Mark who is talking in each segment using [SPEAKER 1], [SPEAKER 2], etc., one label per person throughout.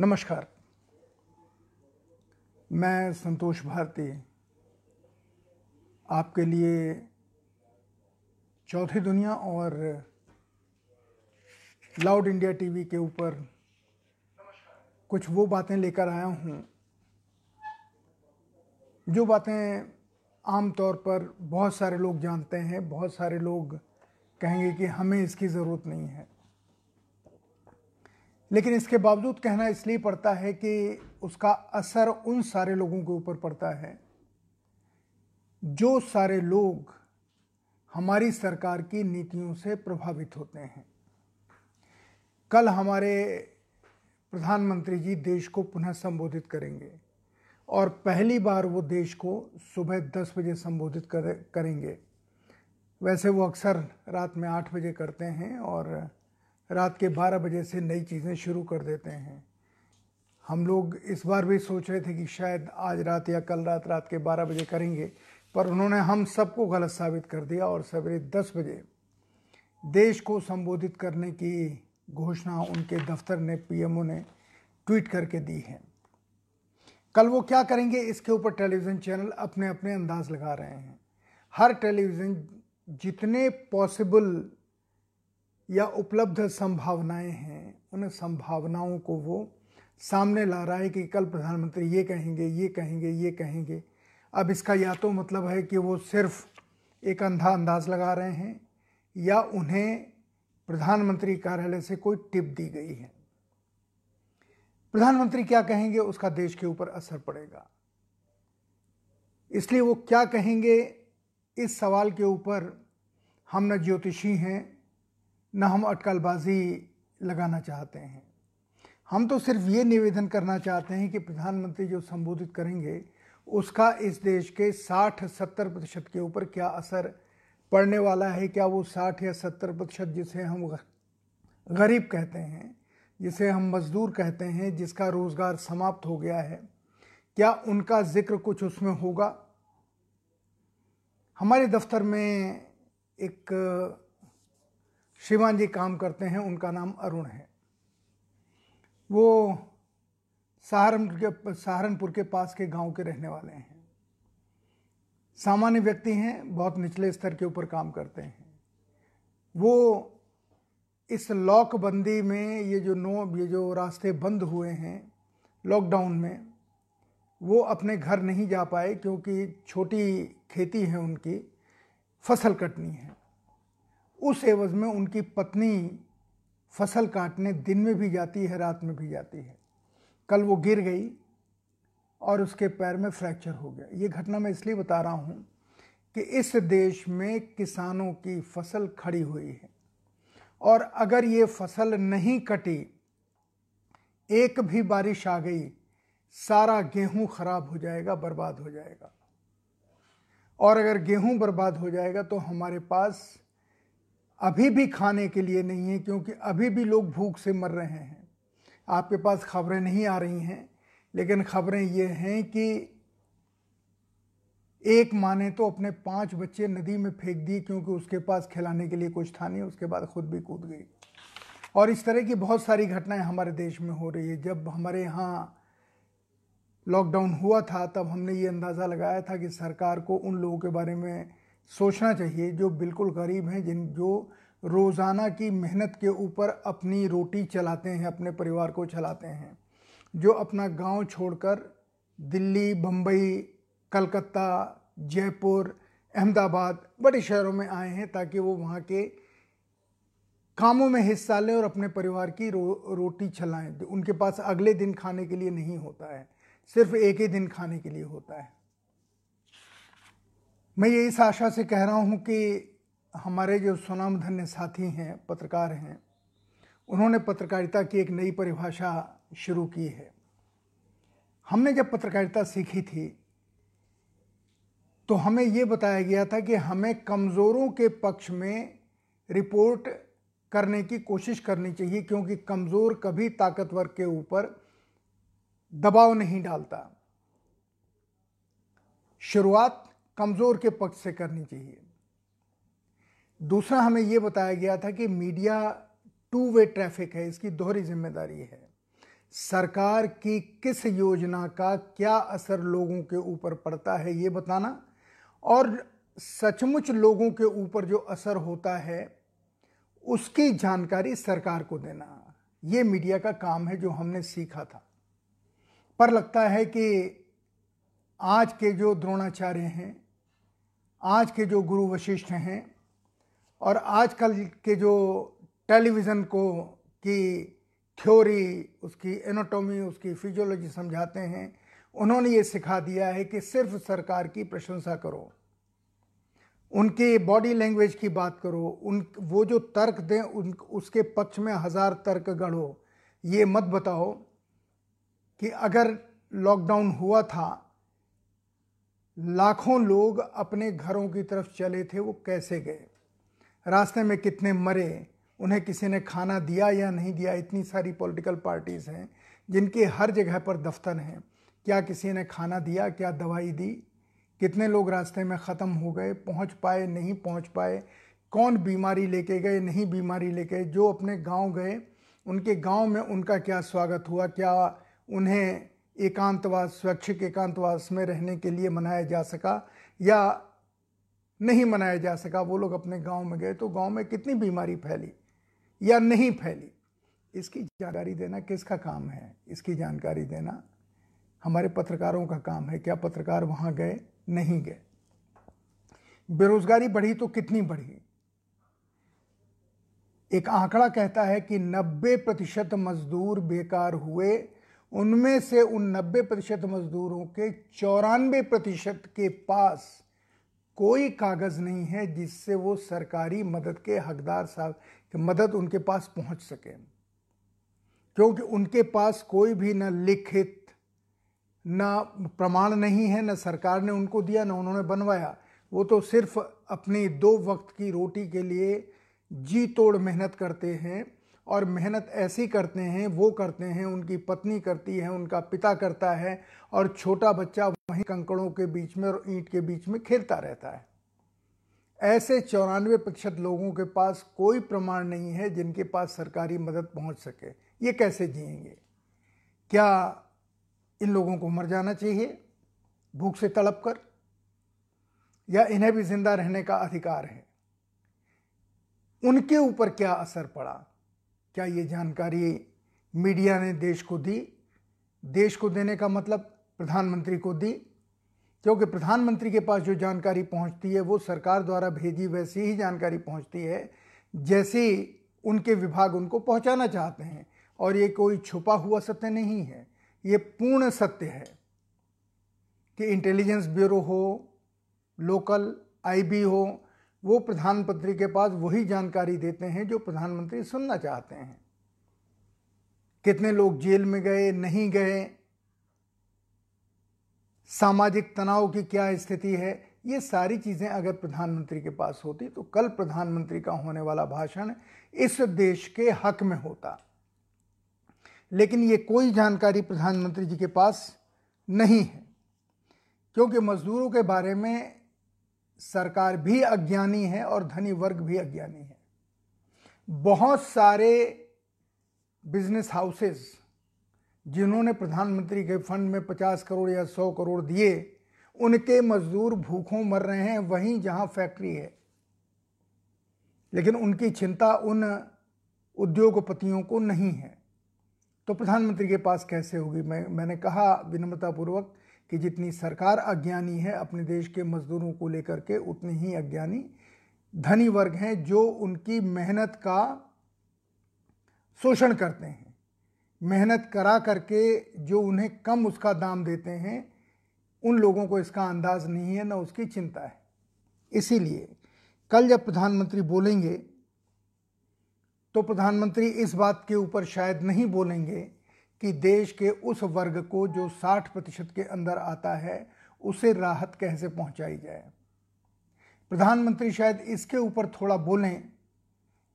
[SPEAKER 1] नमस्कार। मैं संतोष भारती, आपके लिए चौथी दुनिया और लाउड इंडिया टीवी के ऊपर कुछ वो बातें लेकर आया हूँ, जो बातें आम तौर पर बहुत सारे लोग जानते हैं, बहुत सारे लोग कहेंगे कि हमें इसकी ज़रूरत नहीं है। लेकिन इसके बावजूद कहना इसलिए पड़ता है कि उसका असर उन सारे लोगों के ऊपर पड़ता है। जो सारे लोग हमारी सरकार की नीतियों से प्रभावित होते हैं। कल हमारे प्रधानमंत्री जी देश को पुनः संबोधित करेंगे और पहली बार वो देश को सुबह दस बजे संबोधित कर, करेंगे। वैसे वो अक्सर रात में आठ बजे करते हैं और रात के बारह बजे से नई चीज़ें शुरू कर देते हैं। हम लोग इस बार भी सोच रहे थे कि शायद आज रात या कल रात रात के बारह बजे करेंगे, पर उन्होंने हम सबको गलत साबित कर दिया और सवेरे दस बजे देश को संबोधित करने की घोषणा उनके दफ्तर ने, पीएमओ ने ट्वीट करके दी है। कल वो क्या करेंगे, इसके ऊपर टेलीविज़न चैनल अपने अपने अंदाज लगा रहे हैं। हर टेलीविज़न जितने पॉसिबल या उपलब्ध संभावनाएँ हैं, उन संभावनाओं को वो सामने ला रहा है कि कल प्रधानमंत्री ये कहेंगे ये कहेंगे ये कहेंगे। अब इसका या तो मतलब है कि वो सिर्फ़ एक अंधा अंदाज लगा रहे हैं, या उन्हें प्रधानमंत्री कार्यालय से कोई टिप दी गई है। प्रधानमंत्री क्या कहेंगे, उसका देश के ऊपर असर पड़ेगा। इसलिए वो क्या कहेंगे, इस सवाल के ऊपर हम न ज्योतिषी हैं न हम अटकलबाजी लगाना चाहते हैं। हम तो सिर्फ़ ये निवेदन करना चाहते हैं कि प्रधानमंत्री जो संबोधित करेंगे, उसका इस देश के 60-70 प्रतिशत के ऊपर क्या असर पड़ने वाला है? क्या वो 60 या 70 प्रतिशत जिसे हम गरीब कहते हैं, जिसे हम मजदूर कहते हैं, जिसका रोज़गार समाप्त हो गया है, क्या उनका ज़िक्र कुछ उसमें होगा? हमारे दफ्तर में एक श्रीमान जी काम करते हैं, उनका नाम अरुण है। वो सहारनपुर के सहारनपुर के पास के गाँव के रहने वाले हैं। सामान्य व्यक्ति हैं, बहुत निचले स्तर के ऊपर काम करते हैं। वो इस लॉकबंदी में ये जो नो, ये जो रास्ते बंद हुए हैं, लॉकडाउन में, वो अपने घर नहीं जा पाए क्योंकि छोटी खेती है उनकी, फ़सल कटनी है। उस एवज में उनकी पत्नी फ़सल काटने दिन में भी जाती है, रात में भी जाती है। कल वो गिर गई और उसके पैर में फ्रैक्चर हो गया। ये घटना मैं इसलिए बता रहा हूँ कि इस देश में किसानों की फ़सल खड़ी हुई है और अगर ये फ़सल नहीं कटी, एक भी बारिश आ गई, सारा गेहूँ खराब हो जाएगा, बर्बाद हो जाएगा। और अगर गेहूँ बर्बाद हो जाएगा तो हमारे पास अभी भी खाने के लिए नहीं है, क्योंकि अभी भी लोग भूख से मर रहे हैं। आपके पास खबरें नहीं आ रही हैं, लेकिन खबरें ये हैं कि एक माँ ने तो अपने पाँच बच्चे नदी में फेंक दिए, क्योंकि उसके पास खिलाने के लिए कुछ था नहीं, उसके बाद खुद भी कूद गई। और इस तरह की बहुत सारी घटनाएँ हमारे देश में हो रही है। जब हमारे यहाँ लॉकडाउन हुआ था, तब हमने ये अंदाज़ा लगाया था कि सरकार को उन लोगों के बारे में सोचना चाहिए जो बिल्कुल गरीब हैं जिन जो रोज़ाना की मेहनत के ऊपर अपनी रोटी चलाते हैं अपने परिवार को चलाते हैं जो अपना गाँव छोड़कर दिल्ली बम्बई कलकत्ता जयपुर अहमदाबाद बड़े शहरों में आए हैं ताकि वो वहाँ के कामों में हिस्सा लें और अपने परिवार की रो, रोटी चलाएँ। उनके पास अगले दिन खाने के लिए नहीं होता है सिर्फ़ एक ही दिन खाने के लिए होता है। मैं ये इस आशा से कह रहा हूँ कि हमारे जो सुनाम धन्य साथी हैं, पत्रकार हैं, उन्होंने पत्रकारिता की एक नई परिभाषा शुरू की है। हमने जब पत्रकारिता सीखी थी तो हमें ये बताया गया था कि हमें कमज़ोरों के पक्ष में रिपोर्ट करने की कोशिश करनी चाहिए, क्योंकि कमज़ोर कभी ताकतवर के ऊपर दबाव नहीं डालता। शुरुआत कमज़ोर के पक्ष से करनी चाहिए। दूसरा हमें यह बताया गया था कि मीडिया टू वे ट्रैफ़िक है, इसकी दोहरी ज़िम्मेदारी है। सरकार की किस योजना का क्या असर लोगों के ऊपर पड़ता है, ये बताना। और सचमुच लोगों के ऊपर जो असर होता है, उसकी जानकारी सरकार को देना। ये मीडिया का काम है जो हमने सीखा था। पर लगता है कि आज के जो द्रोणाचार्य हैं आज के जो गुरु वशिष्ठ हैं और आजकल के जो टेलीविज़न को की थ्योरी, उसकी एनाटॉमी उसकी फिजियोलॉजी समझाते हैं, उन्होंने ये सिखा दिया है कि सिर्फ़ सरकार की प्रशंसा करो, उनके बॉडी लैंग्वेज की बात करो, उन, वो जो तर्क दें, उन, उसके पक्ष में हज़ार तर्क गढ़ो, ये मत बताओ कि अगर लॉकडाउन हुआ था लाखों लोग अपने घरों की तरफ़ चले थे, वो कैसे गए? रास्ते में कितने मरे, उन्हें किसी ने खाना दिया या नहीं दिया? इतनी सारी पॉलिटिकल पार्टीज़ हैं, जिनके हर जगह पर दफ्तर हैं। क्या किसी ने खाना दिया, क्या दवाई दी? कितने लोग रास्ते में ख़त्म हो गए, पहुँच पाए, नहीं पहुँच पाए? कौन बीमारी लेके गए, नहीं बीमारी लेके? जो अपने गाँव गए, उनके गाँव में उनका क्या स्वागत हुआ? क्या उन्हें एकांतवास, स्वैच्छिक एकांतवास में रहने के लिए मनाया जा सका या नहीं मनाया जा सका, वो लोग अपने गाँव में गए तो गाँव में कितनी बीमारी फैली या नहीं फैली, इसकी जानकारी देना किसका काम है, इसकी जानकारी देना हमारे पत्रकारों का काम है, क्या पत्रकार वहाँ गए, नहीं गए। बेरोजगारी बढ़ी तो कितनी बढ़ी? एक आंकड़ा कहता है कि 90 प्रतिशत मजदूर बेकार हुए उनमें से उन 90 प्रतिशत मजदूरों के चौरानवे प्रतिशत के पास कोई कागज़ नहीं है जिससे वो सरकारी मदद के हकदार साहब मदद उनके पास पहुँच सके। क्योंकि उनके पास कोई भी न लिखित, न प्रमाण नहीं है, न सरकार ने उनको दिया, न उन्होंने बनवाया। वो तो सिर्फ़ अपनी दो वक्त की रोटी के लिए जी तोड़ मेहनत करते हैं। और मेहनत ऐसी करते हैं, वो करते हैं, उनकी पत्नी करती है, उनका पिता करता है, और छोटा बच्चा वहीं कंकड़ों के बीच में और ईंट के बीच में खेलता रहता है। ऐसे चौरानवे प्रतिशत लोगों के पास कोई प्रमाण नहीं है जिनके पास सरकारी मदद पहुँच सके। ये कैसे जिएँगे? क्या इन लोगों को मर जाना चाहिए? भूख से तड़प कर? या इन्हें भी ज़िंदा रहने का अधिकार है? उनके ऊपर क्या असर पड़ा? क्या ये जानकारी मीडिया ने देश को दी? देश को देने का मतलब प्रधानमंत्री को दी? क्योंकि प्रधानमंत्री के पास जो जानकारी पहुँचती है, वो सरकार द्वारा भेजी वैसी ही जानकारी पहुँचती है, जैसी उनके विभाग उनको पहुंचाना चाहते हैं। और ये कोई छुपा हुआ सत्य नहीं है। ये पूर्ण सत्य है कि इंटेलिजेंस ब्यूरो हो, लोकल आईबी हो वो प्रधानमंत्री के पास वही जानकारी देते हैं जो प्रधानमंत्री सुनना चाहते हैं। कितने लोग जेल में गए, नहीं गए, सामाजिक तनाव की क्या स्थिति है, ये सारी चीज़ें अगर प्रधानमंत्री के पास होती तो कल प्रधानमंत्री का होने वाला भाषण इस देश के हक में होता। लेकिन ये कोई जानकारी प्रधानमंत्री जी के पास नहीं है, क्योंकि मजदूरों के बारे में सरकार भी अज्ञानी है और धनी वर्ग भी अज्ञानी है। बहुत सारे बिज़नेस हाउसेस जिन्होंने प्रधानमंत्री के फंड में 50 करोड़ या 100 करोड़ दिए, उनके मजदूर भूखों मर रहे हैं, वहीं जहाँ फैक्ट्री है। लेकिन उनकी चिंता उन उद्योगपतियों को नहीं है। तो प्रधानमंत्री के पास कैसे होगी? मैं, मैंने कहा विनम्रतापूर्वक कि जितनी सरकार अज्ञानी है, अपने देश के मजदूरों को लेकर के उतनी ही अज्ञानी धनी वर्ग हैं जो उनकी मेहनत का शोषण करते हैं। मेहनत करा करके जो उन्हें कम उसका दाम देते हैं, उन लोगों को इसका अंदाज नहीं है, न उसकी चिंता है। इसीलिए कल जब प्रधानमंत्री बोलेंगे तो प्रधानमंत्री इस बात के ऊपर शायद नहीं बोलेंगे कि देश के उस वर्ग को जो 60 प्रतिशत के अंदर आता है, उसे राहत कैसे पहुंचाई जाए? प्रधानमंत्री शायद इसके ऊपर थोड़ा बोलें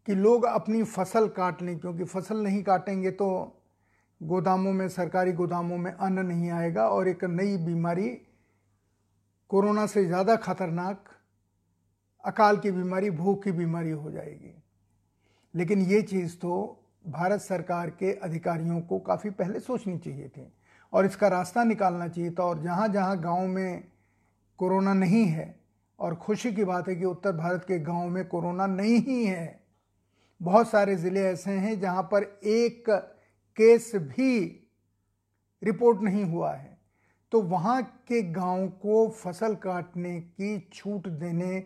[SPEAKER 1] कि लोग अपनी फ़सल काट लें, क्योंकि फ़सल नहीं काटेंगे तो गोदामों में, सरकारी गोदामों में अन्न नहीं आएगा और एक नई बीमारी, कोरोना से ज़्यादा खतरनाक, अकाल की बीमारी, भूख की बीमारी हो जाएगी। लेकिन ये चीज़ तो भारत सरकार के अधिकारियों को काफ़ी पहले सोचनी चाहिए थी और इसका रास्ता निकालना चाहिए था और जहाँ जहाँ गाँव में कोरोना नहीं है और खुशी की बात है कि उत्तर भारत के गाँव में कोरोना नहीं ही है, बहुत सारे ज़िले ऐसे हैं जहाँ पर एक केस भी रिपोर्ट नहीं हुआ है। तो वहाँ के गाँव को फ़सल काटने की छूट देने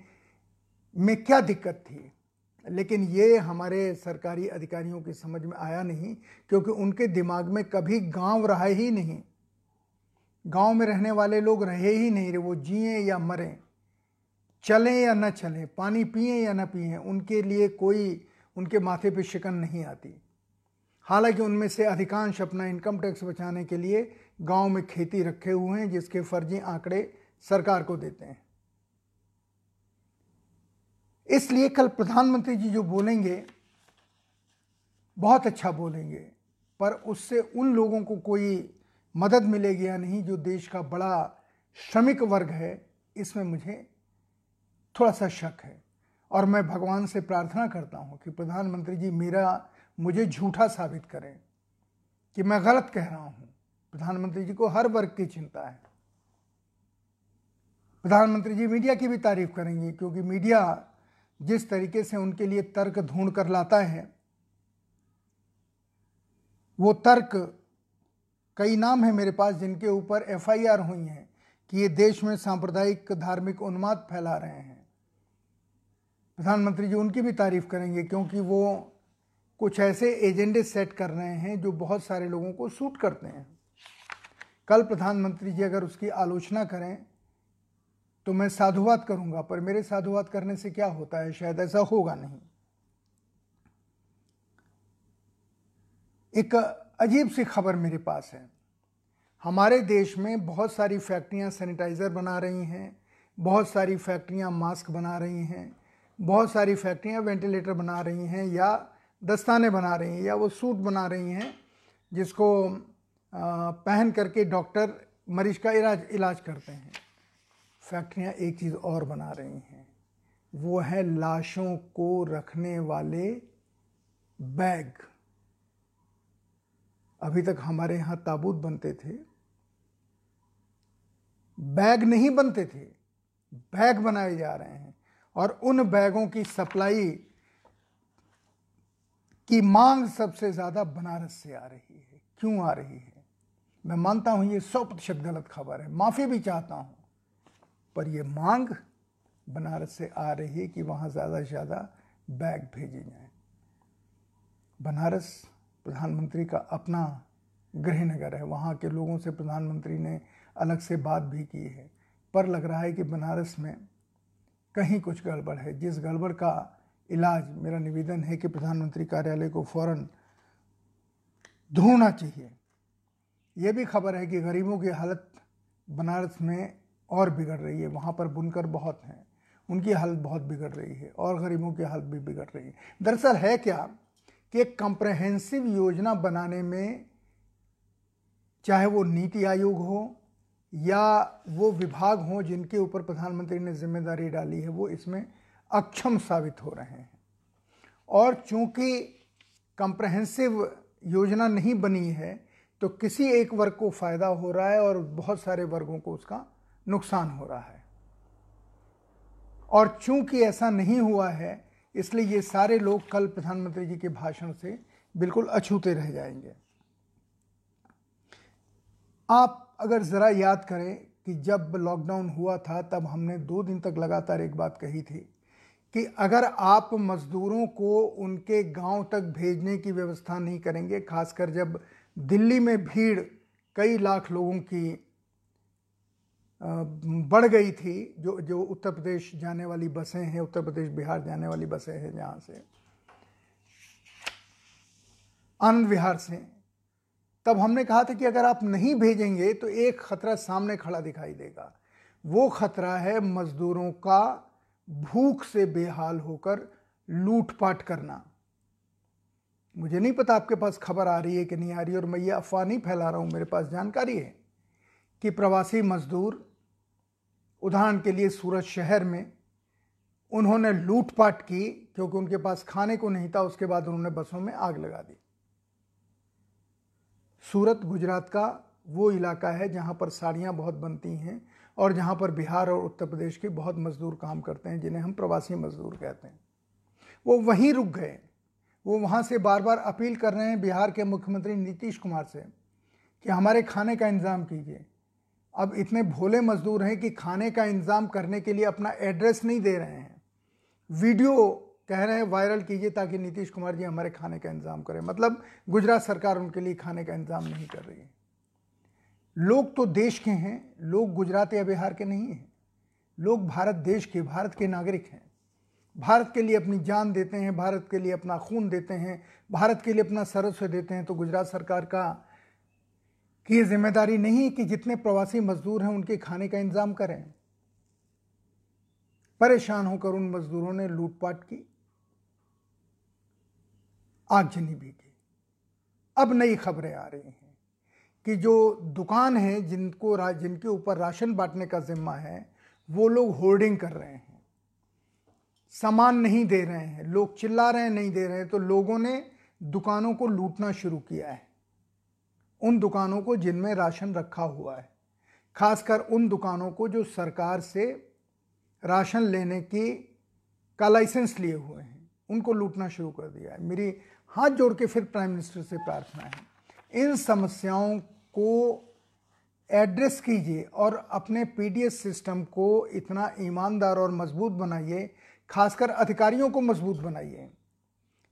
[SPEAKER 1] में क्या दिक्कत थी? लेकिन ये हमारे सरकारी अधिकारियों की समझ में आया नहीं, क्योंकि उनके दिमाग में कभी गाँव रहा ही नहीं। गाँव में रहने वाले लोग रहे ही नहीं रहे वो जिए या मरें, चलें या न चलें, पानी पिए या न पिए, उनके लिए कोई, उनके माथे पे शिकन नहीं आती। हालाँकि उनमें से अधिकांश अपना इनकम टैक्स बचाने के लिए गाँव में खेती रखे हुए हैं, जिसके फर्जी आंकड़े सरकार को देते हैं। इसलिए कल प्रधानमंत्री जी जो बोलेंगे, बहुत अच्छा बोलेंगे, पर उससे उन लोगों को कोई मदद मिलेगी या नहीं जो देश का बड़ा श्रमिक वर्ग है, इसमें मुझे थोड़ा सा शक है। और मैं भगवान से प्रार्थना करता हूँ कि प्रधानमंत्री जी मेरा, मुझे झूठा साबित करें कि मैं गलत कह रहा हूँ। प्रधानमंत्री जी को हर वर्ग की चिंता है। प्रधानमंत्री जी मीडिया की भी तारीफ़ करेंगे, क्योंकि मीडिया जिस तरीके से उनके लिए तर्क ढूंढ कर लाता है, वो तर्क कई नाम है मेरे पास जिनके ऊपर एफआईआर हुई हैं कि ये देश में सांप्रदायिक धार्मिक उन्माद फैला रहे हैं। प्रधानमंत्री जी, उनकी भी तारीफ़ करेंगे क्योंकि वो कुछ ऐसे एजेंडे सेट कर रहे हैं जो बहुत सारे लोगों को सूट करते हैं। कल प्रधानमंत्री जी अगर उसकी आलोचना करें तो मैं साधुवाद करूँगा, पर मेरे साधुवाद करने से क्या होता है? शायद ऐसा होगा नहीं। एक अजीब सी खबर मेरे पास है। हमारे देश में बहुत सारी फैक्ट्रियाँ सैनिटाइज़र बना रही हैं, बहुत सारी फैक्ट्रियाँ मास्क बना रही हैं, बहुत सारी फैक्ट्रियाँ वेंटिलेटर बना रही हैं या दस्ताने बना रही हैं या वो सूट बना रही हैं, जिसको पहन करके डॉक्टर मरीज़ का इलाज इलाज करते हैं। फैक्ट्रियाँ एक चीज़ और बना रही हैं। वो है लाशों को रखने वाले बैग। अभी तक हमारे यहाँ ताबूत बनते थे। बैग नहीं बनते थे। बैग बनाए जा रहे हैं। और उन बैगों की सप्लाई की मांग सबसे ज़्यादा बनारस से आ रही है। क्यों आ रही है? मैं मानता हूँ ये सौ प्रतिशत गलत खबर है। माफ़ी भी चाहता हूँ। पर यह मांग बनारस से आ रही है कि वहाँ ज़्यादा से ज़्यादा बैग भेजे जाएँ। बनारस प्रधानमंत्री का अपना गृहनगर है। वहाँ के लोगों से प्रधानमंत्री ने अलग से बात भी की है। पर लग रहा है कि बनारस में कहीं कुछ गड़बड़ है। जिस गड़बड़ का इलाज मेरा निवेदन है कि प्रधानमंत्री कार्यालय को फ़ौरन ढूंढना चाहिए। यह भी खबर है कि गरीबों की हालत बनारस में और बिगड़ रही है। वहाँ पर बुनकर बहुत हैं। उनकी हालत बहुत बिगड़ रही है और गरीबों की हालत भी बिगड़ रही है। दरअसल है क्या कि एक कंप्रहेंसिव योजना बनाने में चाहे वो नीति आयोग हो या वो विभाग हों जिनके ऊपर प्रधानमंत्री ने ज़िम्मेदारी डाली है, वो इसमें अक्षम साबित हो रहे हैं। और चूँकि कंप्रहेंसिव योजना नहीं बनी है तो किसी एक वर्ग को फ़ायदा हो रहा है और बहुत सारे वर्गों को उसका नुकसान हो रहा है। और चूँकि ऐसा नहीं हुआ है, इसलिए ये सारे लोग कल प्रधानमंत्री जी के भाषण से बिल्कुल अछूते रह जाएँगे। आप अगर ज़रा याद करें कि जब लॉकडाउन हुआ था, तब हमने दो दिन तक लगातार एक बात कही थी कि अगर आप मज़दूरों को उनके गाँव तक भेजने की व्यवस्था नहीं करेंगे, खासकर जब दिल्ली में भीड़ कई लाख लोगों की बढ़ गई थी, जो जो उत्तर प्रदेश जाने वाली बसें हैं, उत्तर प्रदेश, बिहार जाने वाली बसें हैं जहाँ से। आनंद विहार से। तब हमने कहा था कि अगर आप नहीं भेजेंगे तो एक खतरा सामने खड़ा दिखाई देगा। वो खतरा है मजदूरों का भूख से बेहाल होकर लूटपाट करना। मुझे नहीं पता आपके पास खबर आ रही है कि नहीं आ रही, और मैं ये अफवाह नहीं फैला रहा हूँ, मेरे पास जानकारी है कि प्रवासी मजदूर उदाहरण के लिए सूरत शहर में उन्होंने लूटपाट की क्योंकि उनके पास खाने को नहीं था, उसके बाद उन्होंने बसों में आग लगा दी। सूरत, गुजरात का वो इलाका है जहाँ पर साड़ियाँ बहुत बनती हैं और जहाँ पर बिहार और उत्तर प्रदेश के बहुत मज़दूर काम करते हैं, जिन्हें हम प्रवासी मज़दूर कहते हैं। वो वहीं रुक गए। वो वहाँ से बार बार अपील कर रहे हैं बिहार के मुख्यमंत्री नीतीश कुमार से कि हमारे खाने का इंतज़ाम कीजिए। अब इतने भोले मजदूर हैं कि खाने का इंतज़ाम करने के लिए अपना एड्रेस नहीं दे रहे हैं। वीडियो कह रहे हैं, वायरल कीजिए ताकि नीतीश कुमार जी हमारे खाने का इंतज़ाम करें। मतलब गुजरात सरकार उनके लिए खाने का इंतज़ाम नहीं कर रही है। लोग तो देश के हैं, लोग गुजरात या बिहार के नहीं हैं। लोग भारत देश के, भारत के नागरिक हैं। भारत के लिए अपनी जान देते हैं, भारत के लिए अपना खून देते हैं, भारत के लिए अपना सर्वस्व देते हैं तो गुजरात सरकार का की ज़िम्मेदारी नहीं कि जितने प्रवासी मजदूर हैं उनके खाने का इंतज़ाम करें। परेशान होकर उन मजदूरों ने लूटपाट की आगजनी भी की। अब नई खबरें आ रही हैं कि जो दुकान है जिनको जिनके ऊपर राशन बांटने का जिम्मा है, वो लोग होर्डिंग कर रहे हैं। सामान नहीं दे रहे हैं, लोग चिल्ला रहे हैं, नहीं दे रहे हैं तो लोगों ने दुकानों को लूटना शुरू किया है। उन दुकानों को जिनमें राशन रखा हुआ है, खासकर उन दुकानों को जो सरकार से राशन लेने की का लाइसेंस लिए हुए हैं, उनको लूटना शुरू कर दिया है। मेरी हाथ जोड़ के फिर प्राइम मिनिस्टर से प्रार्थना है, इन समस्याओं को एड्रेस कीजिए और अपने पीडीएस सिस्टम को इतना ईमानदार और मज़बूत बनाइए, खासकर अधिकारियों को मज़बूत बनाइए।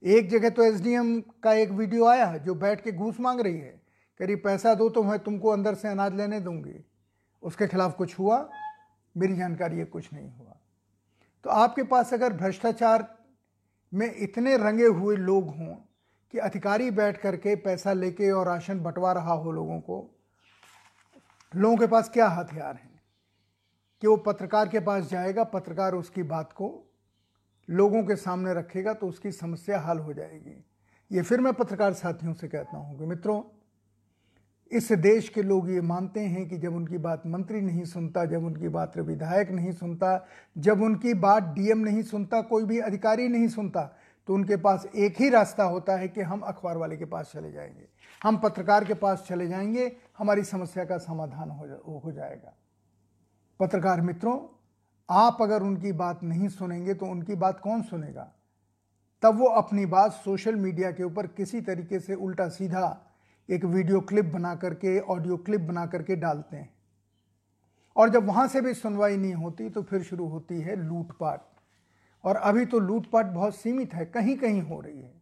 [SPEAKER 1] एक जगह तो एसडीएम का एक वीडियो आया जो बैठ के घूस मांग रही है। करीब पैसा दो तो मैं तुमको अंदर से अनाज लेने दूँगी। उसके खिलाफ कुछ हुआ? मेरी जानकारी है कुछ नहीं हुआ। तो आपके पास अगर भ्रष्टाचार में इतने रंगे हुए लोग हों कि अधिकारी बैठ करके पैसा लेके और राशन बंटवा रहा हो लोगों को, लोगों के पास क्या हथियार हैं? कि वो पत्रकार के पास जाएगा, पत्रकार उसकी बात को लोगों के सामने रखेगा तो उसकी समस्या हल हो जाएगी। ये फिर मैं पत्रकार साथियों से कहता हूँ कि मित्रों इस देश के लोग ये मानते हैं कि जब उनकी बात मंत्री नहीं सुनता जब उनकी बात विधायक नहीं सुनता जब उनकी बात डीएम नहीं सुनता कोई भी अधिकारी नहीं सुनता तो उनके पास एक ही रास्ता होता है कि हम अखबार वाले के पास चले जाएँगे। हम पत्रकार के पास चले जाएँगे हमारी समस्या का समाधान हो, जा, हो जाएगा। पत्रकार मित्रों आप अगर उनकी बात नहीं सुनेंगे तो उनकी बात कौन सुनेगा? तब वो अपनी बात सोशल मीडिया के ऊपर किसी तरीके से उल्टा सीधा एक वीडियो क्लिप बना करके ऑडियो क्लिप बना करके डालते हैं। और जब वहाँ से भी सुनवाई नहीं होती तो फिर शुरू होती है लूटपाट। और अभी तो लूटपाट बहुत सीमित है कहीं कहीं हो रही है।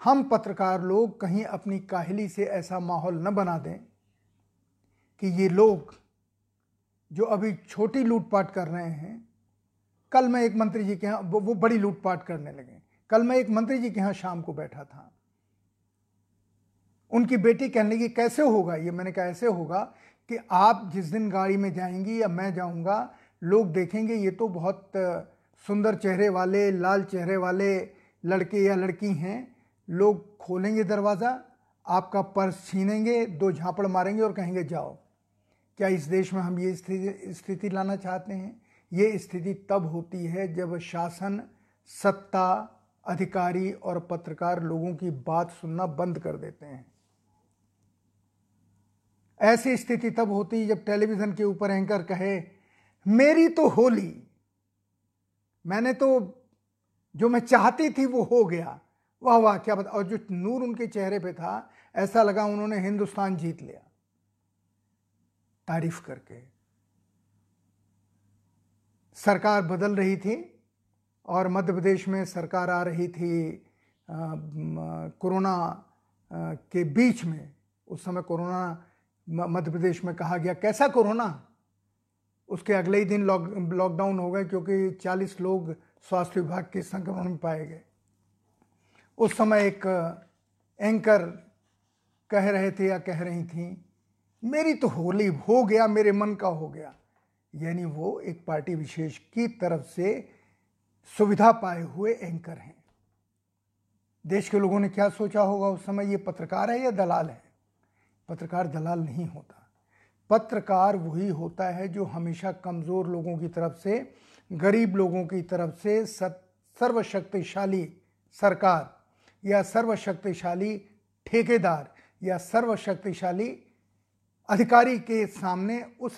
[SPEAKER 1] हम पत्रकार लोग कहीं अपनी काहली से ऐसा माहौल न बना दें कि ये लोग जो अभी छोटी लूटपाट कर रहे हैं कल मैं एक मंत्री जी के यहाँ वो, वो बड़ी लूटपाट करने लगे। कल मैं एक मंत्री जी के यहाँ शाम को बैठा था। उनकी बेटी कहने लगी, कैसे होगा ये? मैंने कहा, ऐसे होगा कि आप जिस दिन गाड़ी में जाएँगी या मैं जाऊँगा, लोग देखेंगे ये तो बहुत सुंदर चेहरे वाले, लाल चेहरे वाले लड़के या लड़की हैं। लोग खोलेंगे दरवाज़ा, आपका पर्स छीनेंगे, दो झापड़ मारेंगे और कहेंगे, जाओ। क्या इस देश में हम ये स्थिति स्थिति लाना चाहते हैं? ये स्थिति तब होती है जब शासन, सत्ता, अधिकारी और पत्रकार लोगों की बात सुनना बंद कर देते हैं। ऐसी स्थिति तब होती जब टेलीविज़न के ऊपर एंकर कहे, मेरी तो होली। मैंने तो जो मैं चाहती थी वो हो गया। वाह वाह, क्या बता। और जो नूर उनके चेहरे पे था, ऐसा लगा उन्होंने हिंदुस्तान जीत लिया। तारीफ़ करके। सरकार बदल रही थी और मध्य प्रदेश में सरकार आ रही थी कोरोना के बीच में। उस समय कोरोना मध्य प्रदेश में कहा गया, कैसा कोरोना? उसके अगले ही दिन लॉक लॉकडाउन हो गए क्योंकि 40 लोग स्वास्थ्य विभाग के संक्रमण में पाए गए। उस समय एक एंकर कह रहे थे या कह रही थी, मेरी तो होली हो गया, मेरे मन का हो गया। यानी वो एक पार्टी विशेष की तरफ़ से सुविधा पाए हुए एंकर हैं। देश के लोगों ने क्या सोचा होगा उस समय? ये पत्रकार है या दलाल है? पत्रकार दलाल नहीं होता। पत्रकार वही होता है जो हमेशा कमज़ोर लोगों की तरफ़ से, गरीब लोगों की तरफ़ से सर्वशक्तिशाली सरकार या सर्वशक्तिशाली ठेकेदार या सर्वशक्तिशाली अधिकारी के सामने उस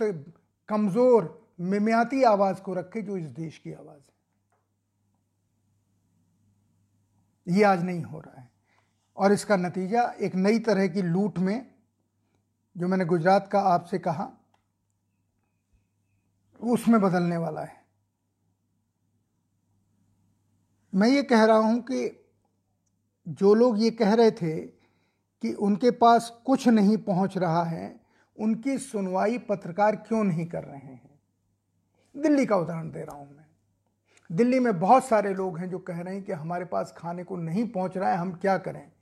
[SPEAKER 1] कमज़ोर, मिमियाती आवाज़ को रखे जो इस देश की आवाज़ है। ये आज नहीं हो रहा है। और इसका नतीजा एक नई तरह की लूट में जो मैंने गुजरात का आपसे कहा उसमें बदलने वाला है। मैं ये कह रहा हूँ कि जो लोग ये कह रहे थे कि उनके पास कुछ नहीं पहुँच रहा है, उनकी सुनवाई पत्रकार क्यों नहीं कर रहे हैं? दिल्ली का उदाहरण दे रहा हूँ मैं। दिल्ली में बहुत सारे लोग हैं जो कह रहे हैं कि हमारे पास खाने को नहीं पहुँच रहा है, हम क्या करें?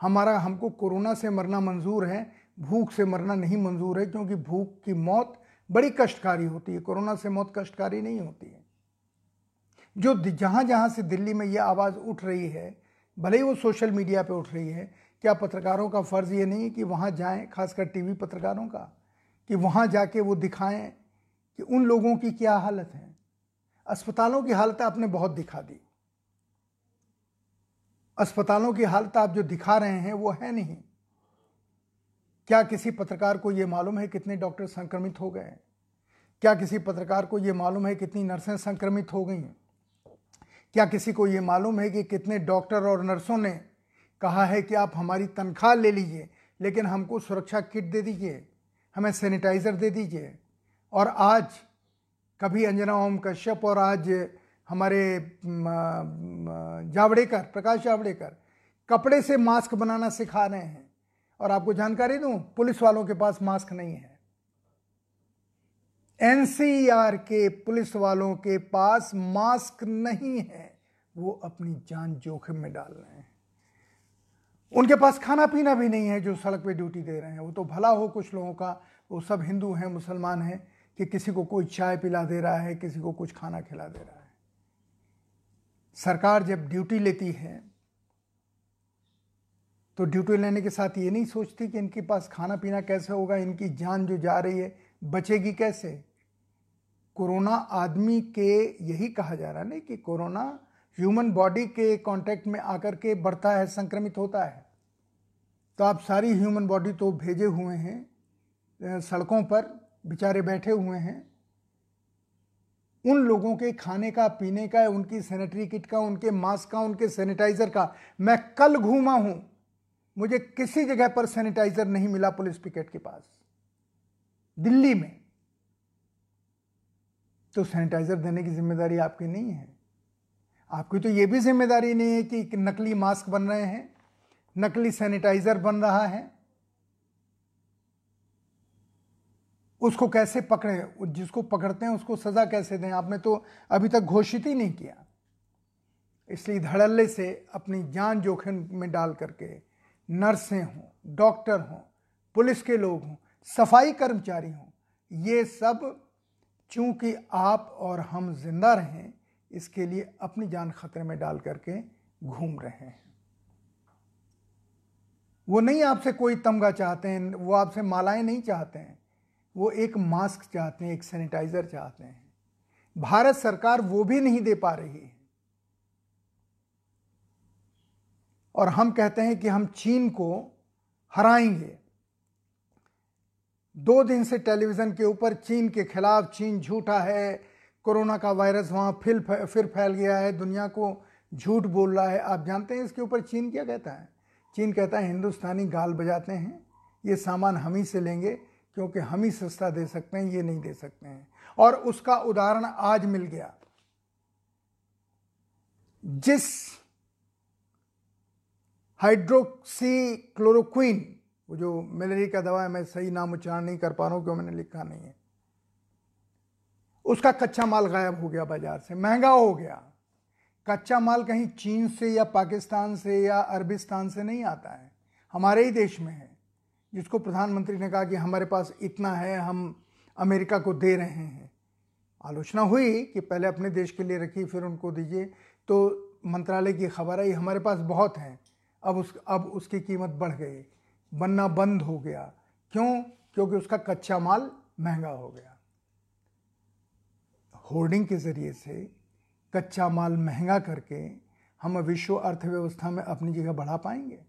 [SPEAKER 1] हमारा, हमको कोरोना से मरना मंजूर है भूख से मरना नहीं मंजूर है, क्योंकि भूख की मौत बड़ी कष्टकारी होती है। कोरोना से मौत कष्टकारी नहीं होती है। जो जहाँ जहाँ से दिल्ली में यह आवाज़ उठ रही है, भले ही वो सोशल मीडिया पे उठ रही है, क्या पत्रकारों का फ़र्ज़ ये नहीं है कि वहाँ जाएँ, खासकर टीवी पत्रकारों का, कि वहाँ जाके वो दिखाएँ कि उन लोगों की क्या हालत है। अस्पतालों की हालत आपने बहुत दिखा दी। अस्पतालों की हालत आप जो दिखा रहे हैं वो है नहीं। क्या किसी पत्रकार को ये मालूम है कितने डॉक्टर संक्रमित हो गए क्या किसी पत्रकार को ये मालूम है कितनी नर्सें संक्रमित हो गई हैं? क्या किसी को ये मालूम है कि कितने डॉक्टर और नर्सों ने कहा है कि आप हमारी तनख्वाह ले लीजिए, लेकिन हमको सुरक्षा किट दे दीजिए, हमें सैनिटाइज़र दे दीजिए। और आज कभी अंजना ओम कश्यप और आज हमारे जावड़ेकर, प्रकाश जावड़ेकर कपड़े से मास्क बनाना सिखा रहे हैं। और आपको जानकारी दूँ, पुलिस वालों के पास मास्क नहीं है। एनसीआर के पुलिस वालों के पास मास्क नहीं है। वो अपनी जान जोखिम में डाल रहे हैं। उनके पास खाना पीना भी नहीं है जो सड़क पे ड्यूटी दे रहे हैं। वो तो भला हो कुछ लोगों का। वो सब हिंदू हैं, मुसलमान हैं कि किसी को कोई चाय पिला दे रहा है, किसी को कुछ खाना खिला दे रहा है। सरकार जब ड्यूटी लेती है तो ड्यूटी लेने के साथ ये नहीं सोचती कि इनके पास खाना पीना कैसे होगा, इनकी जान जो जा रही है, बचेगी कैसे? कोरोना आदमी के यही कहा जा रहा है नहीं कि कोरोना ह्यूमन बॉडी के कांटेक्ट में आकर के बढ़ता है, संक्रमित होता है। तो आप सारी ह्यूमन बॉडी तो भेजे हुए हैं सड़कों पर बेचारे बैठे हुए हैं। उन लोगों के खाने का, पीने का, उनकी सैनिटरी किट का, उनके मास्क का, उनके सैनिटाइजर का मैं कल घूमा हूँ। मुझे किसी जगह पर सैनिटाइजर नहीं मिला पुलिस पिकेट के पास। दिल्ली में। तो सैनिटाइजर देने की ज़िम्मेदारी आपकी नहीं है। आपकी तो यह भी ज़िम्मेदारी नहीं है कि नकली मास्क बन रहे हैं, नकली सैनिटाइजर बन रहा है। उसको कैसे पकड़े, जिसको पकड़ते हैं उसको सज़ा कैसे दें? आपने तो अभी तक घोषित ही नहीं किया। इसलिए धड़ल्ले से अपनी जान जोखिम में डाल करके नर्सें हों, डॉक्टर हों, पुलिस के लोग हों, सफ़ाई कर्मचारी हों, ये सब चूँकि आप और हम ज़िंदा रहें, इसके लिए अपनी जान खतरे में डाल करके घूम रहे हैं। वो नहीं आपसे कोई तमगा चाहते हैं, वो आपसे मालाएँ नहीं चाहते हैं, वो एक मास्क चाहते हैं, एक सैनिटाइजर चाहते हैं। भारत सरकार वो भी नहीं दे पा रही है। और हम कहते हैं कि हम चीन को हराएँगे। दो दिन से टेलीविज़न के ऊपर चीन के खिलाफ चीन झूठा है, कोरोना का वायरस वहाँ फिर फिर फैल गया है, दुनिया को झूठ बोल रहा है। आप जानते हैं इसके ऊपर चीन क्या कहता है? चीन कहता है, हिंदुस्तानी गाल बजाते हैं, ये सामान हम ही से लेंगे, क्योंकि हम ही सस्ता दे सकते हैं, ये नहीं दे सकते हैं। और उसका उदाहरण आज मिल गया। जिस हाइड्रोक्सी क्लोरोक्विन वो जो मलेरिया का दवा है, मैं सही नाम उच्चारण नहीं कर पा रहा हूँ क्यों मैंने लिखा नहीं है। उसका कच्चा माल गायब हो गया बाज़ार से, महँगा हो गया। कच्चा माल कहीं चीन से या पाकिस्तान से या अरबिस्तान से नहीं आता है। हमारे ही देश में है, जिसको प्रधानमंत्री ने कहा कि हमारे पास इतना है, हम अमेरिका को दे रहे हैं। आलोचना हुई कि पहले अपने देश के लिए रखी, फिर उनको दीजिए। तो मंत्रालय की खबर आई, हमारे पास बहुत हैं। अब उस, अब उसकी कीमत बढ़ गई। बनना बंद हो गया। क्यों? क्योंकि उसका कच्चा माल महँगा हो गया। होर्डिंग के ज़रिए से कच्चा माल महँगा करके हम विश्व अर्थव्यवस्था में अपनी जगह बढ़ा पाएँगे।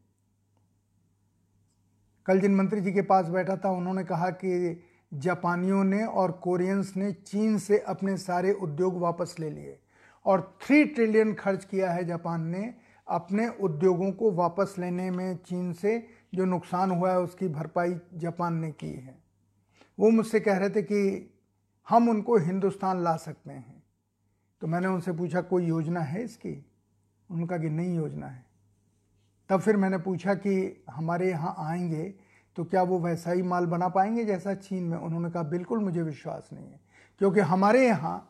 [SPEAKER 1] कल जिन मंत्री जी के पास बैठा था, उन्होंने कहा कि जापानियों ने और कोरियंस ने चीन से अपने सारे उद्योग वापस ले लिए और थ्री ट्रिलियन खर्च किया है जापान ने। अपने उद्योगों को वापस लेने में चीन से जो नुकसान हुआ है, उसकी भरपाई जापान ने की है। वो मुझसे कह रहे थे कि हम उनको हिंदुस्तान ला सकते हैं। तो मैंने उनसे पूछा, कोई योजना है इसकी? उनका कि नई योजना है। तब फिर मैंने पूछा कि, हमारे यहाँ आएँगे तो क्या वो वैसा ही माल बना पाएँगे जैसा चीन में? उन्होंने कहा, बिल्कुल मुझे विश्वास नहीं है, क्योंकि हमारे यहाँ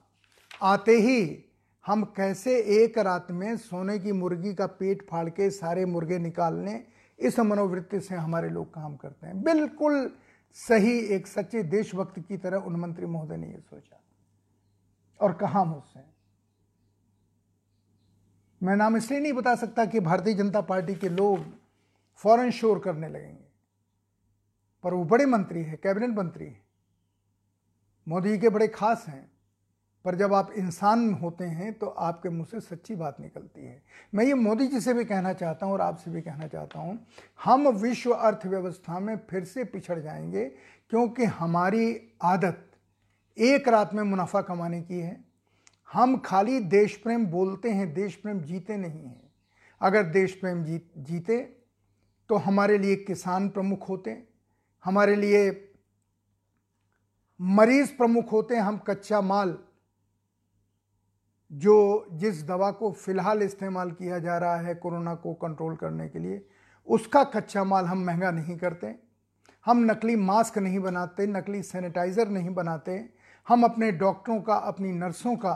[SPEAKER 1] आते ही हम कैसे एक रात में सोने की मुर्गी का पेट फाड़ के सारे मुर्गे निकालने, इस मनोवृत्ति से हमारे लोग काम करते हैं। बिल्कुल सही एक सच्चे देशभक्त की तरह उन मंत्री महोदय ने यह सोचा। और कहा मुझसे? मैं नाम इसलिए नहीं बता सकता कि भारतीय जनता पार्टी के लोग फॉरेन शोर करने लगेंगे। पर वो बड़े मंत्री हैं, कैबिनेट मंत्री हैं। मोदी के बड़े खास हैं। पर जब आप इंसान होते हैं तो आपके मुँह से सच्ची बात निकलती है। मैं ये मोदी जी से भी कहना चाहता हूँ और आपसे भी कहना चाहता हूँ, हम विश्व अर्थव्यवस्था में फिर से पिछड़ जाएँगे, क्योंकि हमारी आदत एक रात में मुनाफा कमाने की है। हम खाली देश प्रेम बोलते हैं, देश प्रेम जीते नहीं हैं। अगर देश प्रेम जीत, जीते तो हमारे लिए किसान प्रमुख होते, हमारे लिए मरीज़ प्रमुख होते, हम कच्चा माल जो जिस दवा को फ़िलहाल इस्तेमाल किया जा रहा है कोरोना को कंट्रोल करने के लिए, उसका कच्चा माल हम महँगा नहीं करते। हम नकली मास्क नहीं बनाते, नकली सैनिटाइज़र नहीं बनाते। हम अपने डॉक्टरों का, अपनी नर्सों का,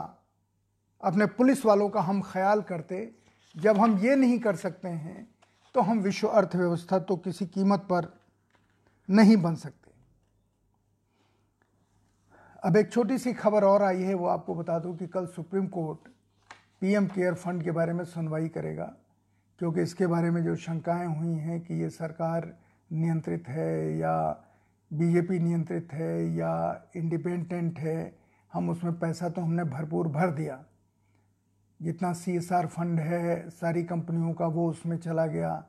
[SPEAKER 1] अपने पुलिस वालों का हम ख्याल करते। जब हम ये नहीं कर सकते हैं तो हम विश्व अर्थव्यवस्था तो किसी कीमत पर नहीं बन सकते। अब एक छोटी सी खबर और आई है, वो आपको बता दूँ कि कल supreme court PM care fund के बारे में सुनवाई करेगा, क्योंकि इसके बारे में जो शंकाएँ हुई हैं कि ये सरकार नियंत्रित है या बीजेपी नियंत्रित है या इंडिपेंडेंट है, हम उसमें पैसा तो हमने भरपूर भर दिया। जितना सीएसआर फंड है, सारी कंपनियों का वो उसमें चला गया।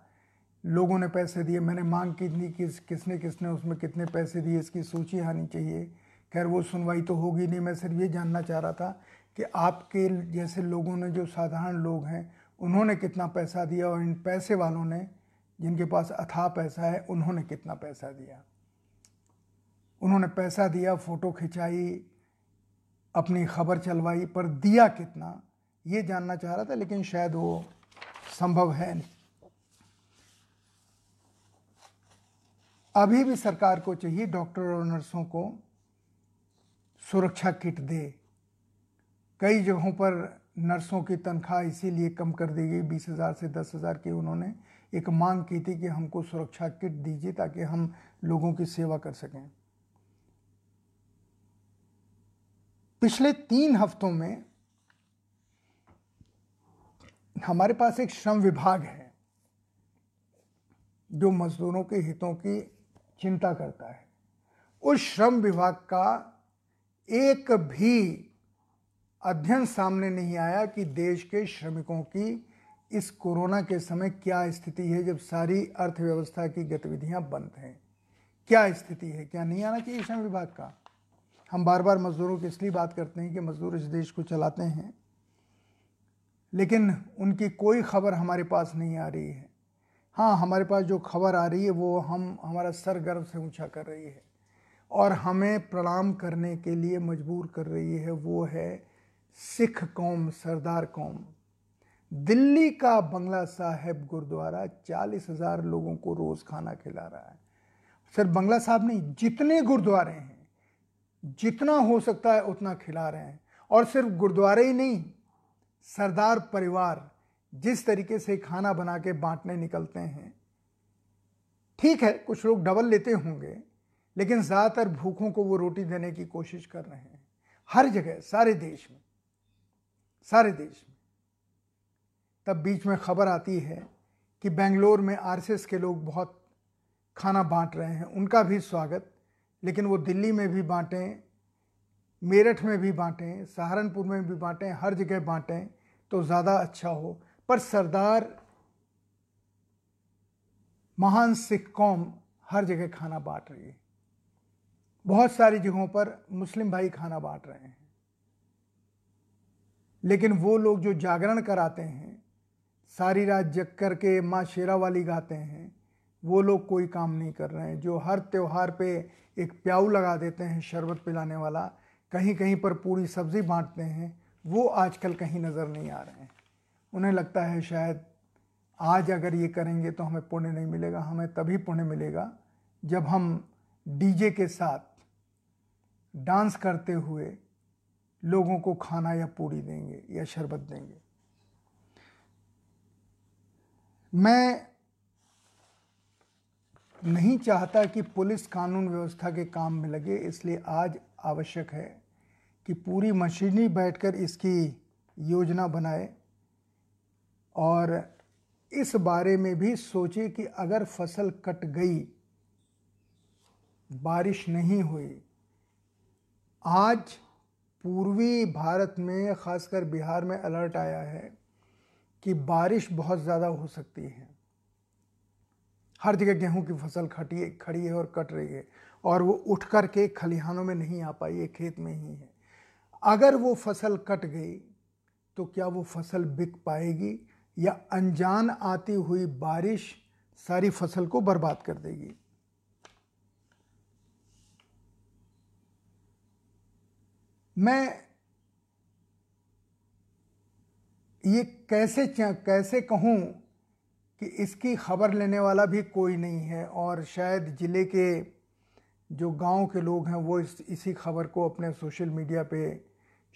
[SPEAKER 1] लोगों ने पैसे दिए, मैंने मांग की थी किस किसने किसने उसमें कितने पैसे दिए, इसकी सूची आनी चाहिए। खैर, वो सुनवाई तो होगी नहीं। मैं सिर्फ़ ये जानना चाह रहा था कि आपके जैसे लोगों ने, जो साधारण लोग हैं, उन्होंने कितना पैसा दिया और इन पैसे वालों ने, जिनके पास अथाह पैसा है, उन्होंने कितना पैसा दिया? उन्होंने पैसा दिया, फ़ोटो खिंचाई, अपनी खबर चलवाई, पर दिया कितना? ये जानना चाह रहा था, लेकिन शायद वो संभव है नहीं। अभी भी सरकार को चाहिए, डॉक्टर और नर्सों को सुरक्षा किट दे। कई जगहों पर नर्सों की तनख्वाह इसीलिए कम कर दी गई। बीस हज़ार से दस हज़ार की उन्होंने एक मांग की थी कि हमको सुरक्षा किट दीजिए ताकि हम लोगों की सेवा कर सकें। पिछले तीन हफ्तों में हमारे पास एक श्रम विभाग है जो मजदूरों के हितों की चिंता करता है। उस श्रम विभाग का एक भी अध्ययन सामने नहीं आया कि देश के श्रमिकों की इस कोरोना के समय क्या स्थिति है जब सारी अर्थव्यवस्था की गतिविधियाँ बंद हैं। क्या स्थिति है? क्या नहीं आना चाहिए श्रम विभाग का? हम बार बार मज़दूरों की इसलिए बात करते हैं कि मज़दूर इस देश को चलाते हैं। लेकिन उनकी कोई खबर हमारे पास नहीं आ रही है। हाँ हमारे पास जो खबर आ रही है, वो हम, हमारा सर गर्व से ऊँचा कर रही है। और हमें प्रणाम करने के लिए मजबूर कर रही है, वो है सिख कौम, सरदार कौम। दिल्ली का बंगला साहेब गुरुद्वारा चालीस हज़ार लोगों को रोज़ खाना खिला रहा है। सिर्फ़ बंगला साहब नहीं, जितने गुरुद्वारे हैं, जितना हो सकता है उतना खिला रहे हैं। और सिर्फ़ गुरुद्वारे ही नहीं, सरदार परिवार जिस तरीके से खाना बना के बांटने निकलते हैं, ठीक है, कुछ लोग डबल लेते होंगे लेकिन ज़्यादातर भूखों को वो रोटी देने की कोशिश कर रहे हैं। हर जगह, सारे देश में, सारे देश में। तब बीच में खबर आती है कि बेंगलोर में आरएसएस के लोग बहुत खाना बांट रहे हैं। उनका भी स्वागत, लेकिन वो दिल्ली में भी बांटें, मेरठ में भी बांटें, सहारनपुर में भी बांटें, हर जगह बांटें तो ज़्यादा अच्छा हो। पर सरदार, महान सिख कौम हर जगह खाना बांट रही है। बहुत सारी जगहों पर मुस्लिम भाई खाना बांट रहे हैं। लेकिन वो लोग जो जागरण कराते हैं, सारी रात जग कर के माँ शेरा वाली गाते हैं, वो लोग कोई काम नहीं कर रहे हैं। जो हर त्यौहार पे एक प्याऊ लगा देते हैं, शरबत पिलाने वाला, कहीं कहीं पर पूरी सब्ज़ी बांटते हैं, वो आजकल कहीं नज़र नहीं आ रहे हैं। उन्हें लगता है शायद आज अगर ये करेंगे तो हमें पुण्य नहीं मिलेगा, हमें तभी पुण्य मिलेगा जब हम डीजे के साथ डांस करते हुए लोगों को खाना या पूड़ी देंगे या शरबत देंगे। मैं नहीं चाहता कि पुलिस कानून व्यवस्था के काम में लगे, इसलिए आज आवश्यक है कि पूरी मशीनी बैठकर इसकी योजना बनाए और इस बारे में भी सोचे कि अगर फ़सल कट गई, बारिश नहीं हुई आज पूर्वी भारत में, खासकर बिहार में अलर्ट आया है कि बारिश बहुत ज़्यादा हो सकती है। हर जगह गेहूँ की फ़सल खटी, खड़ी है और कट रही है और वो उठ कर के खलिहानों में नहीं आ पाई है खेत में ही है। अगर वो फ़सल कट गई तो क्या वो फ़सल बिक पाएगी या अनजान आती हुई बारिश सारी फ़सल को बर्बाद कर देगी? मैं ये कैसे कैसे कहूँ कि इसकी खबर लेने वाला भी कोई नहीं है और शायद ज़िले के जो गाँव के लोग हैं वो इस, इसी खबर को अपने सोशल मीडिया पे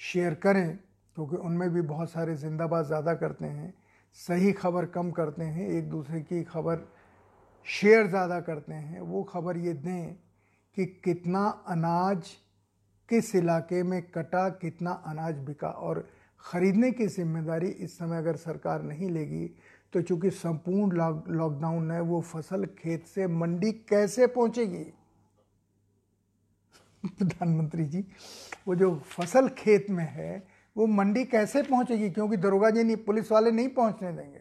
[SPEAKER 1] शेयर करें, क्योंकि उनमें भी बहुत सारे जिंदाबाद ज़्यादा करते हैं, सही खबर कम करते हैं, एक दूसरे की खबर शेयर ज़्यादा करते हैं। वो खबर ये दें कि कितना अनाज किस इलाके में कटा, कितना अनाज बिका और ख़रीदने की ज़िम्मेदारी इस समय अगर सरकार नहीं लेगी तो चूँकि संपूर्ण लॉकडाउन है, वो फ़सल खेत से मंडी कैसे पहुंचेगी? प्रधानमंत्री जी, वो जो फ़सल खेत में है, वो मंडी कैसे पहुंचेगी? क्योंकि दरोगा जी नहीं, पुलिस वाले नहीं पहुँचने देंगे।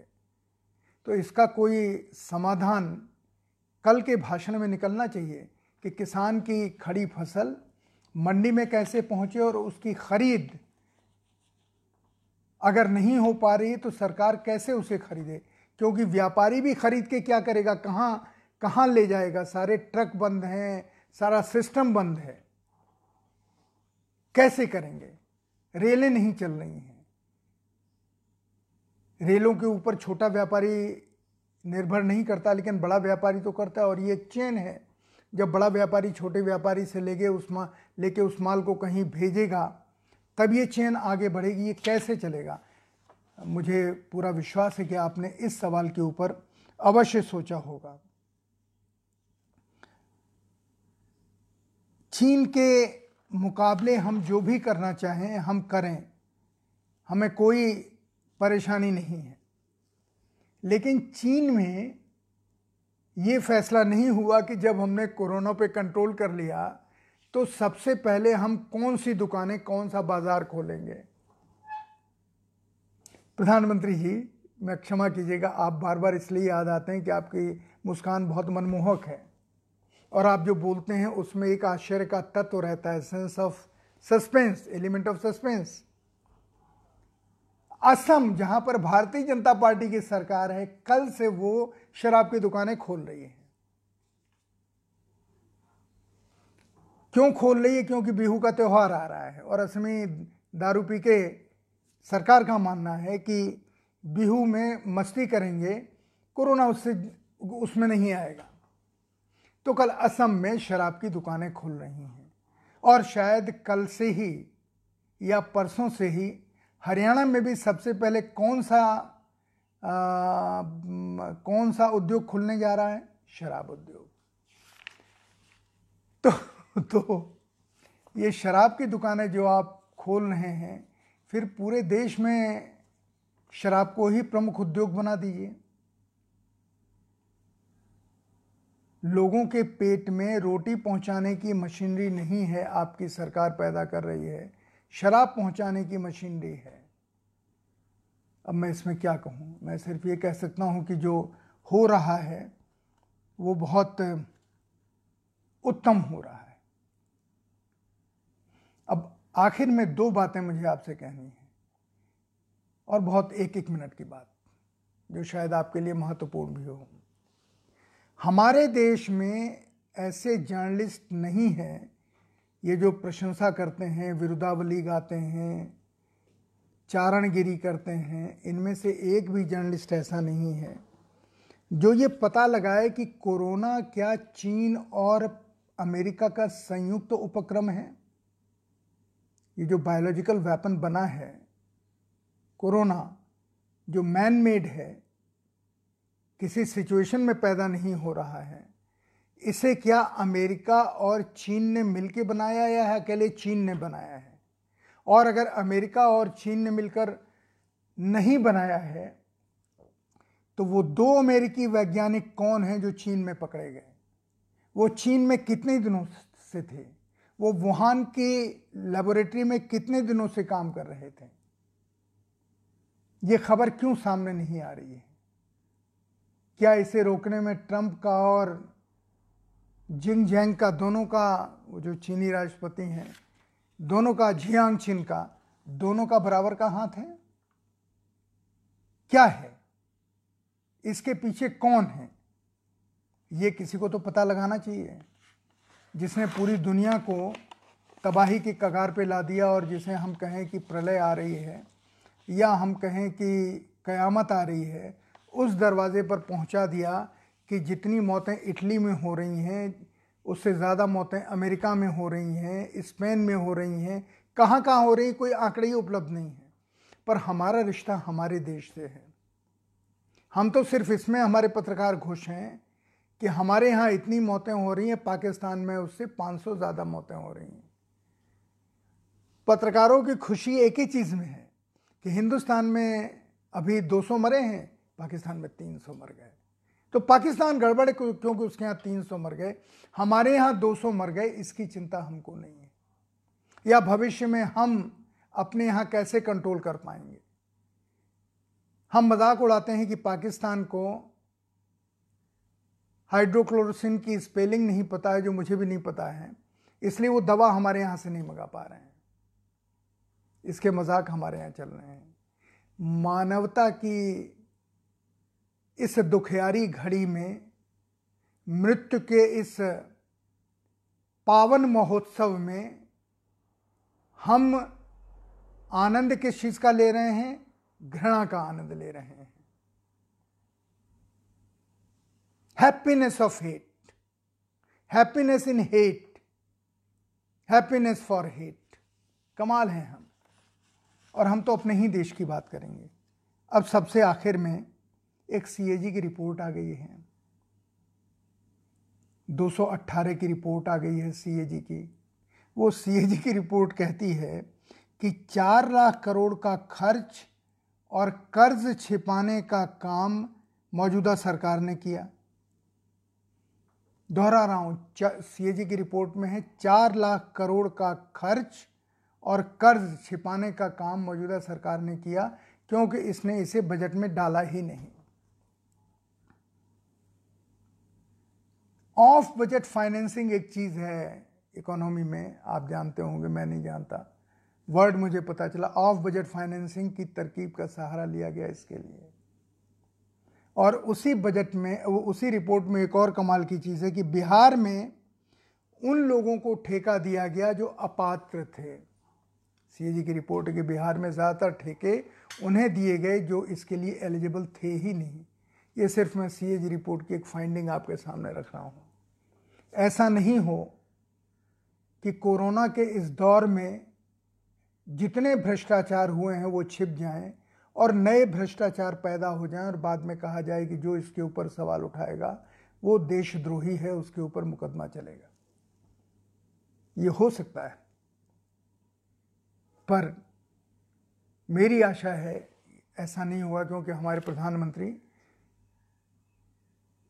[SPEAKER 1] तो इसका कोई समाधान कल के भाषण में निकलना चाहिए कि किसान की खड़ी फ़सल मंडी में कैसे पहुँचे और उसकी खरीद अगर नहीं हो पा रही तो सरकार कैसे उसे खरीदे? क्योंकि व्यापारी भी खरीद के क्या करेगा? कहाँ कहाँ ले जाएगा? सारे ट्रक बंद हैं, सारा सिस्टम बंद है। कैसे करेंगे? रेलें नहीं चल रही हैं। रेलों के ऊपर छोटा व्यापारी निर्भर नहीं करता, लेकिन बड़ा व्यापारी तो करता है, और ये चेन है। जब बड़ा व्यापारी छोटे व्यापारी से लेके उस मा, लेके उस माल को कहीं भेजेगा, तब ये चेन आगे बढ़ेगी, ये कैसे चलेगा? मुझे पूरा विश्वास है कि आपने इस सवाल के ऊपर अवश्य सोचा होगा। चीन के मुकाबले हम जो भी करना चाहें, हम करें। हमें कोई परेशानी नहीं है। लेकिन चीन में ये फैसला नहीं हुआ कि जब हमने कोरोना पे कंट्रोल कर लिया तो सबसे पहले हम कौन सी दुकानें, कौन सा बाज़ार खोलेंगे? प्रधानमंत्री जी, मैं क्षमा कीजिएगा, आप बार बार इसलिए याद आते हैं कि आपकी मुस्कान बहुत मनमोहक है। और आप जो बोलते हैं, उसमें एक आश्चर्य का तत्व रहता है sense of suspense element of suspense Assam, जहाँ पर भारतीय जनता पार्टी की सरकार है, कल से वो शराब की दुकानें खोल रही है। क्यों खोल रही है? क्योंकि बिहू का त्यौहार आ रहा है और असमी दारू पी के सरकार का मानना है कि बिहू में मस्ती करेंगे, कोरोना उससे, उसमें नहीं आएगा। तो कल असम में शराब की दुकानें खुल रही हैं और शायद कल से ही या परसों से ही हरियाणा में भी सबसे पहले कौन सा आ, कौन सा उद्योग खुलने जा रहा है? शराब उद्योग। तो तो ये शराब की दुकानें जो आप खोल रहे हैं फिर पूरे देश में शराब को ही प्रमुख उद्योग बना दीजिए। लोगों के पेट में रोटी पहुँचाने की मशीनरी नहीं है आपकी सरकार पैदा कर रही है। शराब पहुँचाने की मशीनरी है। अब मैं इसमें क्या कहूँ? मैं सिर्फ़ ये कह सकता हूँ कि जो हो रहा है, वो बहुत उत्तम हो रहा है। अब आखिर में दो बातें मुझे आपसे कहनी है और बहुत एक एक मिनट की बात, जो शायद आपके लिए महत्वपूर्ण भी हो। हमारे देश में ऐसे जर्नलिस्ट नहीं हैं ये जो प्रशंसा करते हैं, विरुद्धावली गाते हैं, चारणगिरी करते हैं, इनमें से एक भी जर्नलिस्ट ऐसा नहीं है। जो ये पता लगाए कि कोरोना क्या चीन और अमेरिका का संयुक्त तो उपक्रम है, ये जो बायोलॉजिकल वेपन बना है, कोरोना जो मैन मेड है, किसी सिचुएशन में पैदा नहीं हो रहा है। इसे क्या अमेरिका और चीन ने मिलकर बनाया या है अकेले चीन ने बनाया है? और अगर अमेरिका और चीन ने मिलकर नहीं बनाया है तो वो दो अमेरिकी वैज्ञानिक कौन हैं जो चीन में पकड़े गए? वो चीन में कितने दिनों से थे? वो वुहान की लेबोरेटरी में कितने दिनों से काम कर रहे थे? ये खबर क्यों सामने नहीं आ रही है? क्या इसे रोकने में ट्रंप का और जिंग जैंग का, दोनों का, वो जो चीनी राष्ट्रपति हैं, दोनों का झियांग चिन का, दोनों का बराबर का हाथ है? क्या है? इसके पीछे कौन है? ये किसी को तो पता लगाना चाहिए। जिसने पूरी दुनिया को तबाही की कगार पे ला दिया और जिसे हम कहें कि प्रलय आ रही है, या हम कहें कि क़यामत आ रही है, उस दरवाज़े पर पहुँचा दिया कि जितनी मौतें इटली में हो रही हैं, उससे ज़्यादा मौतें अमेरिका में हो रही हैं, स्पेन में हो रही हैं कहाँ कहाँ हो रही कोई आंकड़े ही उपलब्ध नहीं है। पर हमारा रिश्ता हमारे देश से है। हम तो सिर्फ़ इसमें हमारे पत्रकार खुश हैं कि हमारे यहाँ इतनी मौतें हो रही हैं, पाकिस्तान में उससे 500 ज़्यादा मौतें हो रही हैं। पत्रकारों की खुशी एक ही चीज़ में है कि हिंदुस्तान में अभी 200 मरे हैं, पाकिस्तान में 300 मर गए। तो पाकिस्तान गड़बड़ है क्योंकि उसके यहाँ 300 मर गए। हमारे यहाँ 200 मर गए, इसकी चिंता हमको नहीं है। या भविष्य में हम अपने यहाँ कैसे कंट्रोल कर पाएँगे? हम मज़ाक उड़ाते हैं कि पाकिस्तान को हाइड्रोक्लोरोसिन की स्पेलिंग नहीं पता है, जो मुझे भी नहीं पता है। इसलिए वो दवा हमारे यहाँ से नहीं मंगा पा रहे हैं। इसके मज़ाक हमारे यहाँ चल रहे हैं। मानवता की इस दुखियारी घड़ी में मृत्यु के इस पावन महोत्सव में हम आनंद किस चीज़ का ले रहे हैं? घृणा का आनंद ले रहे हैं। Happiness of hate happiness in hate happiness for hate कमाल हैं हम। और हम तो अपने ही देश की बात करेंगे। अब सबसे आखिर में एक सीएजी की रिपोर्ट आ गई है। 218 की रिपोर्ट आ गई है सीएजी की। वो सीएजी की रिपोर्ट कहती है कि चार लाख करोड़ का खर्च और कर्ज छिपाने का काम मौजूदा सरकार ने किया। दोहरा रहा हूँ सीएजी की रिपोर्ट में है, चार लाख करोड़ का खर्च और कर्ज छिपाने का काम मौजूदा सरकार ने किया, क्योंकि इसने इसे बजट में डाला ही नहीं। ऑफ़ बजट फाइनेंसिंग एक चीज़ है इकोनॉमी में, आप जानते होंगे, मैं नहीं जानता। वर्ड मुझे पता चला, ऑफ़ बजट फाइनेंसिंग की तरकीब का सहारा लिया गया इसके लिए। और उसी बजट में, वो उसी रिपोर्ट में एक और कमाल की चीज़ है कि बिहार में उन लोगों को ठेका दिया गया जो अपात्र थे। सीएजी की रिपोर्ट है कि बिहार में ज़्यादातर ठेके उन्हें दिए गए जो इसके लिए एलिजिबल थे ही नहीं। ये सिर्फ़ मैं सीएजी रिपोर्ट की एक फाइंडिंग आपके सामने रख रहा हूँ। ऐसा नहीं हो कि कोरोना के इस दौर में जितने भ्रष्टाचार हुए हैं, वो छिप जाएँ और नए भ्रष्टाचार पैदा हो जाएँ और बाद में कहा जाए कि जो इसके ऊपर सवाल उठाएगा, वो देशद्रोही है, उसके ऊपर मुकदमा चलेगा। ये हो सकता है। पर मेरी आशा है ऐसा नहीं हुआ क्योंकि हमारे प्रधानमंत्री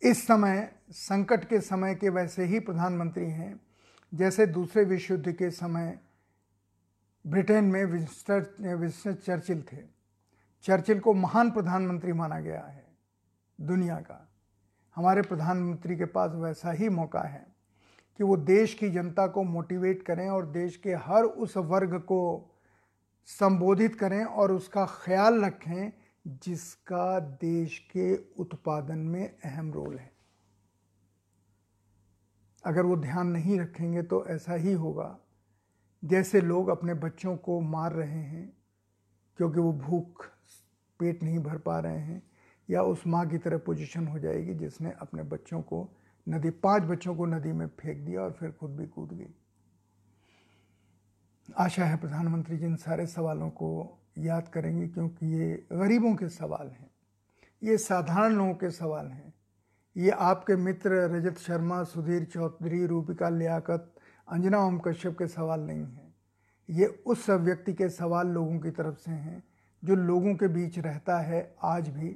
[SPEAKER 1] इस समय, संकट के समय के वैसे ही प्रधानमंत्री हैं। जैसे दूसरे विश्व युद्ध के समय, ब्रिटेन में विंस्टर विंस्टर चर्चिल थे। चर्चिल को महान प्रधानमंत्री माना गया है, दुनिया का। हमारे प्रधानमंत्री के पास वैसा ही मौका है कि वो देश की जनता को मोटिवेट करें और देश के हर उस वर्ग को संबोधित करें और उसका ख्याल रखें जिसका देश के उत्पादन में अहम रोल है। अगर वो ध्यान नहीं रखेंगे तो ऐसा ही होगा। जैसे लोग अपने बच्चों को मार रहे हैं, क्योंकि वो भूख पेट नहीं भर पा रहे हैं, या उस माँ की तरह पोजीशन हो जाएगी जिसने अपने बच्चों को, नदी, पाँच बच्चों को नदी में फेंक दिया और फिर खुद भी कूद गई। आशा है प्रधानमंत्री जी इन सारे सवालों को याद करेंगे क्योंकि ये गरीबों के सवाल हैं, ये साधारण लोगों के सवाल हैं। ये आपके मित्र रजत शर्मा, सुधीर चौधरी, रूपिका लियाकत, अंजना ओम कश्यप के सवाल नहीं हैं। ये उस व्यक्ति के सवाल लोगों की तरफ़ से हैं जो लोगों के बीच रहता है आज भी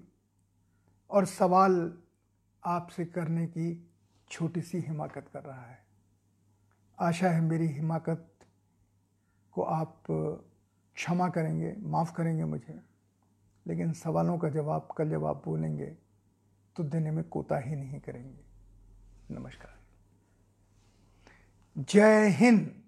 [SPEAKER 1] और सवाल आपसे करने की छोटी सी हिमाकत कर रहा है। आशा है मेरी हिमाकत को आप क्षमा करेंगे, माफ़ करेंगे मुझे। लेकिन सवालों का जवाब, कल जब आप बोलेंगे तो देने में कोताही नहीं करेंगे। नमस्कार। जय हिंद।